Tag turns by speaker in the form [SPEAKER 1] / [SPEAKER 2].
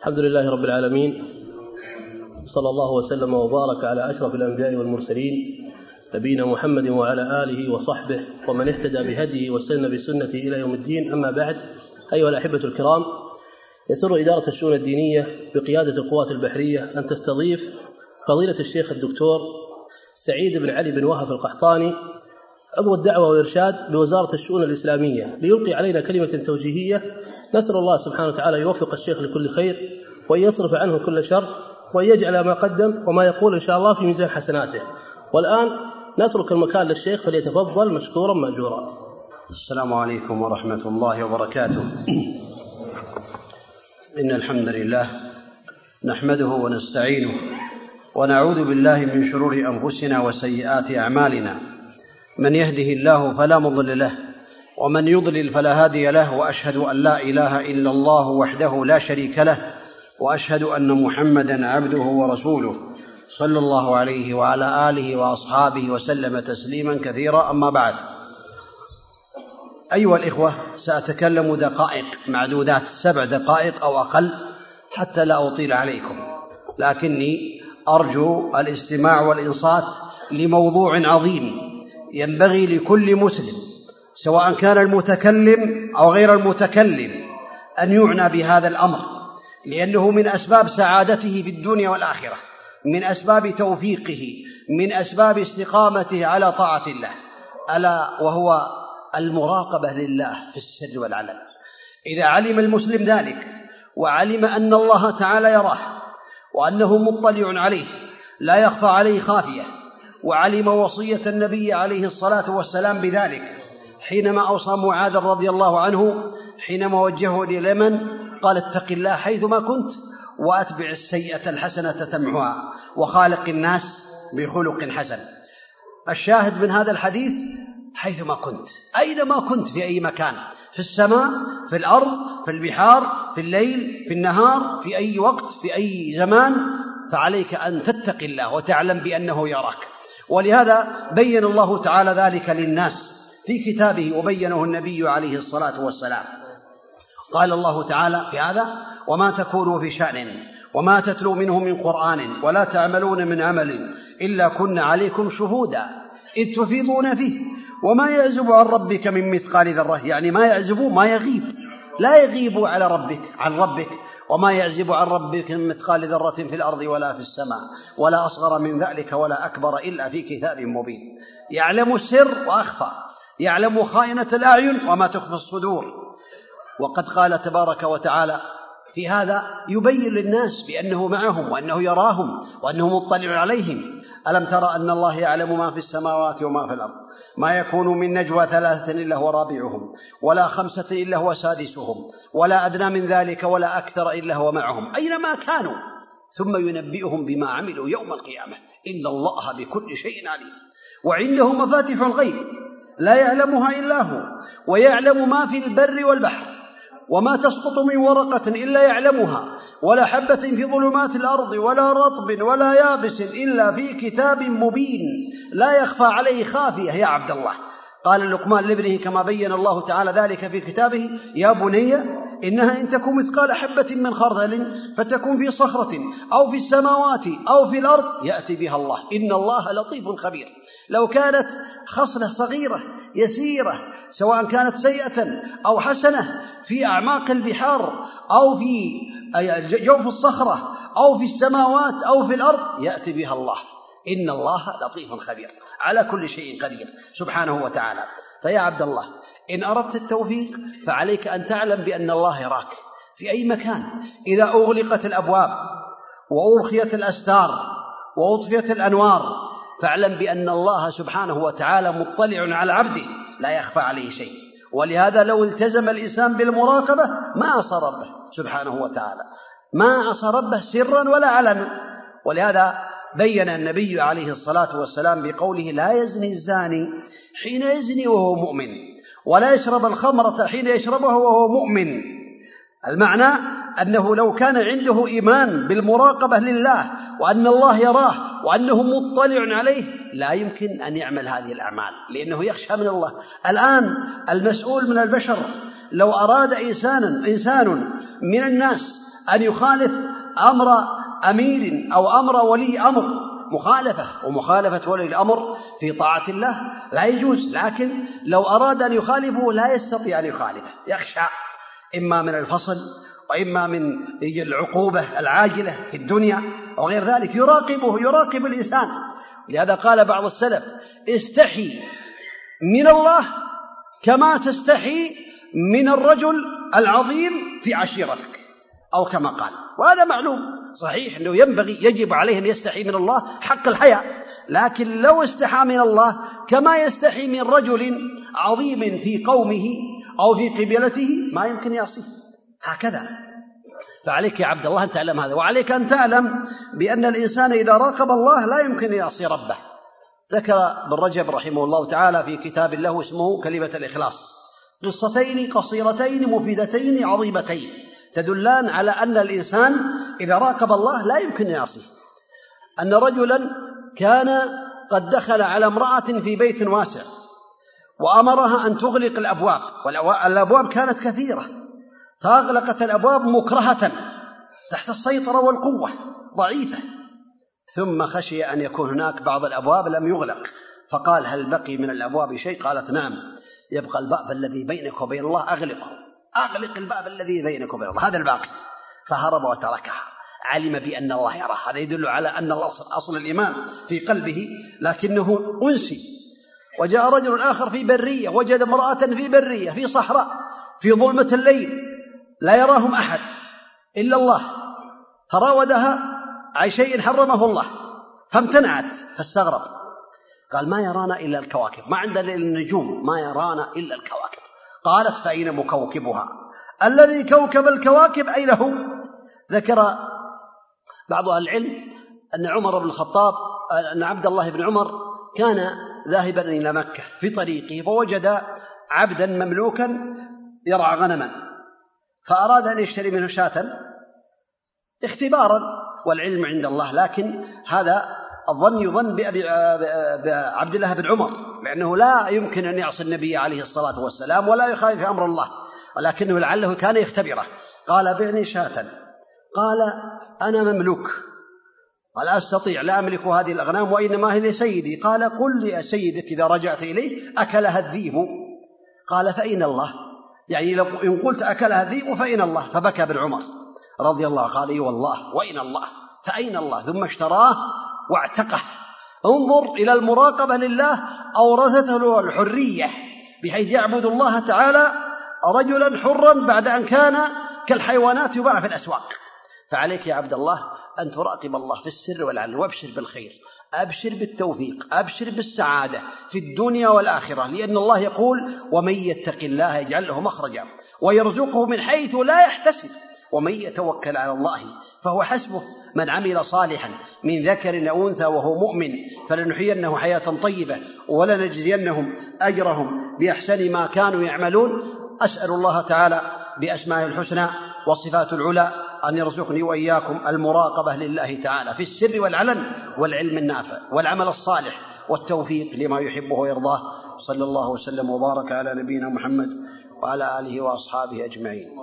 [SPEAKER 1] الحمد لله رب العالمين صلى الله وسلم وبارك على اشرف الانبياء والمرسلين نبينا محمد وعلى اله وصحبه ومن اهتدى بهديه واستنى بسنته الى يوم الدين اما بعد ايها الاحبه الكرام يسر اداره الشؤون الدينيه بقياده القوات البحريه ان تستضيف فضيله الشيخ الدكتور سعيد بن علي بن وهب القحطاني عضو الدعوة والإرشاد بوزارة الشؤون الإسلامية ليلقي علينا كلمة توجيهية نسأل الله سبحانه وتعالى يوفق الشيخ لكل خير وأن يصرف عنه كل شر وأن يجعل ما قدم وما يقول إن شاء الله في ميزان حسناته والآن نترك المكان للشيخ فليتفضل مشكورا مأجورا
[SPEAKER 2] السلام عليكم ورحمة الله وبركاته إن الحمد لله نحمده ونستعينه ونعوذ بالله من شرور أنفسنا وسيئات أعمالنا من يهده الله فلا مضل له ومن يضلل فلا هادي له واشهد ان لا اله الا الله وحده لا شريك له واشهد ان محمدا عبده ورسوله صلى الله عليه وعلى اله واصحابه وسلم تسليما كثيرا اما بعد ايها الاخوه ساتكلم دقائق معدودات سبع دقائق او اقل حتى لا اطيل عليكم لكني ارجو الاستماع والانصات لموضوع عظيم ينبغي لكل مسلم سواء كان المتكلم او غير المتكلم ان يعنى بهذا الامر لانه من اسباب سعادته في الدنيا والاخره من اسباب توفيقه من اسباب استقامته على طاعه الله الا وهو المراقبه لله في السر والعلن اذا علم المسلم ذلك وعلم ان الله تعالى يراه وانه مطلع عليه لا يخفى عليه خافيه وعلم وصية النبي عليه الصلاة والسلام بذلك حينما أوصى معاذ رضي الله عنه حينما وجهه إلى اليمن قال اتق الله حيثما كنت وأتبع السيئة الحسنة تمحها وخالق الناس بخلق حسن الشاهد من هذا الحديث حيثما كنت أينما كنت في أي مكان في السماء في الأرض في البحار في الليل في النهار في أي وقت في أي زمان فعليك أن تتقي الله وتعلم بأنه يراك ولهذا بين الله تعالى ذلك للناس في كتابه وبينه النبي عليه الصلاه والسلام قال الله تعالى في هذا وما تكونوا في شان وما تتلو منه من قران ولا تعملون من عمل الا كنا عليكم شهودا اذ تفيضون فيه وما يعزب عن ربك من مثقال ذره يعني ما يعزب ما يغيب لا يغيب على ربك عن ربك وما يعزب عن ربك من مثقال ذرة في الأرض ولا في السماء ولا أصغر من ذلك ولا أكبر إلا في كتاب مبين يعلم السر وأخفى يعلم خائنة الأعين وما تخفي الصدور وقد قال تبارك وتعالى في هذا يبين للناس بأنه معهم وأنه يراهم وأنه مطلع عليهم ألم ترى أن الله يعلم ما في السماوات وما في الأرض ما يكون من نجوى ثلاثة إلا هو رابعهم ولا خمسة إلا هو سادسهم ولا أدنى من ذلك ولا أكثر إلا هو معهم أينما كانوا ثم ينبئهم بما عملوا يوم القيامة إن الله بكل شيء عليم وعنده مفاتح الغيب لا يعلمها إلا هو ويعلم ما في البر والبحر وما تسقط من ورقة إلا يعلمها ولا حبة في ظلمات الأرض ولا رطب ولا يابس إلا في كتاب مبين لا يخفى عليه خافية يا عبد الله قال لقمان لابنه كما بين الله تعالى ذلك في كتابه يا بني إنها إن تكون مثقال حبة من خردل فتكون في صخرة أو في السماوات أو في الأرض يأتي بها الله إن الله لطيف خبير لو كانت خصلة صغيرة يسيرة سواء كانت سيئة أو حسنة في أعماق البحار أو في جوف الصخرة أو في السماوات أو في الأرض يأتي بها الله إن الله لطيف خبير على كل شيء قدير سبحانه وتعالى فيا عبد الله إن أردت التوفيق فعليك أن تعلم بأن الله يراك في أي مكان إذا أغلقت الأبواب وأرخيت الأستار وأطفئت الأنوار فاعلم بأن الله سبحانه وتعالى مطلع على عبده لا يخفى عليه شيء ولهذا لو التزم الإنسان بالمراقبة ما عصى ربه سبحانه وتعالى ما عصى ربه سرا ولا علنا ولهذا بين النبي عليه الصلاة والسلام بقوله لا يزني الزاني حين يزني وهو مؤمن ولا يشرب الخمرة حين يشربها وهو مؤمن المعنى أنه لو كان عنده إيمان بالمراقبة لله وأن الله يراه وأنه مطلع عليه لا يمكن أن يعمل هذه الأعمال لأنه يخشى من الله الآن المسؤول من البشر لو أراد إنسان إنسان من الناس أن يخالف أمر أمير أو أمر ولي أمر مخالفة ومخالفة ولي الأمر في طاعة الله لا يجوز لكن لو أراد أن يخالفه لا يستطيع أن يخالفه يخشى إما من الفصل وإما من العقوبة العاجلة في الدنيا وغير ذلك يراقبه يراقب الإنسان لهذا قال بعض السلف استحي من الله كما تستحي من الرجل العظيم في عشيرتك أو كما قال وهذا معلوم صحيح أنه ينبغي يجب عليه أن يستحي من الله حق الحياء لكن لو استحى من الله كما يستحي من رجل عظيم في قومه أو في قبيلته ما يمكن يعصيه هكذا فعليك يا عبد الله أن تعلم هذا وعليك أن تعلم بأن الإنسان إذا راقب الله لا يمكن يعصي ربه ذكر ابن رجب رحمه الله تعالى في كتاب له اسمه كلمة الإخلاص قصتين قصيرتين مفيدتين عظيمتين تدلان على أن الإنسان إذا راقب الله لا يمكن أن يعصيه أن رجلا كان قد دخل على امرأة في بيت واسع وأمرها أن تغلق الأبواب والأبواب كانت كثيرة فأغلقت الأبواب مكرهة تحت السيطرة والقوة ضعيفة ثم خشي أن يكون هناك بعض الأبواب لم يغلق فقال هل بقي من الأبواب شيء قالت نعم يبقى الباب الذي بينك وبين الله أغلقه أغلق الباب الذي بينك وبين الله هذا الباقي فهرب وتركها علم بأن الله يراه هذا يدل على أن الأصل أصل الإيمان في قلبه لكنه أنسي وجاء رجل آخر في برية وجد امرأة في برية في صحراء في ظلمة الليل لا يراهم أحد إلا الله فراودها عن شيء حرمه الله فامتنعت فاستغرب قال ما يرانا إلا الكواكب ما عندنا إلا النجوم ما يرانا إلا الكواكب قالت فأين مكوكبها الذي كوكب الكواكب أين هو ذكر بعض أهل العلم أن عمر بن الخطاب أن عبد الله بن عمر كان ذاهبا إلى مكة في طريقه فوجد عبدا مملوكا يرعى غنما فأراد أن يشتري منه شاة اختبارا والعلم عند الله لكن هذا الظن يظن بأبي عبد الله بن عمر لأنه لا يمكن أن يعصي النبي عليه الصلاة والسلام ولا يخالف أمر الله ولكنه لعله كان يختبره قال بعني شاة قال أنا مملوك قال أستطيع لا أملك هذه الأغنام وإنما هي لسيدي قال قل لسيدك إذا رجعت إليه أكلها الذيب قال فأين الله يعني لو إن قلت أكلها الذيب فأين الله فبكى بن عمر رضي الله قال اي والله وأين الله فأين الله ثم اشتراه واعتقه انظر إلى المراقبة لله أورثته الحرية بحيث يعبد الله تعالى رجلا حرا بعد أن كان كالحيوانات يباع في الأسواق فعليك يا عبد الله أن تراقب الله في السر والعلن وأبشر بالخير أبشر بالتوفيق أبشر بالسعادة في الدنيا والآخرة لأن الله يقول ومن يتق الله يجعل له مخرجا ويرزقه من حيث لا يحتسب ومن يتوكل على الله فهو حسبه من عمل صالحا من ذكر او انثى وهو مؤمن فلنحيينه حياه طيبه ولنجزينهم اجرهم باحسن ما كانوا يعملون اسال الله تعالى باسمائه الحسنى والصفات العلى ان يرزقني واياكم المراقبه لله تعالى في السر والعلن والعلم النافع والعمل الصالح والتوفيق لما يحبه ويرضاه صلى الله وسلم وبارك على نبينا محمد وعلى اله واصحابه اجمعين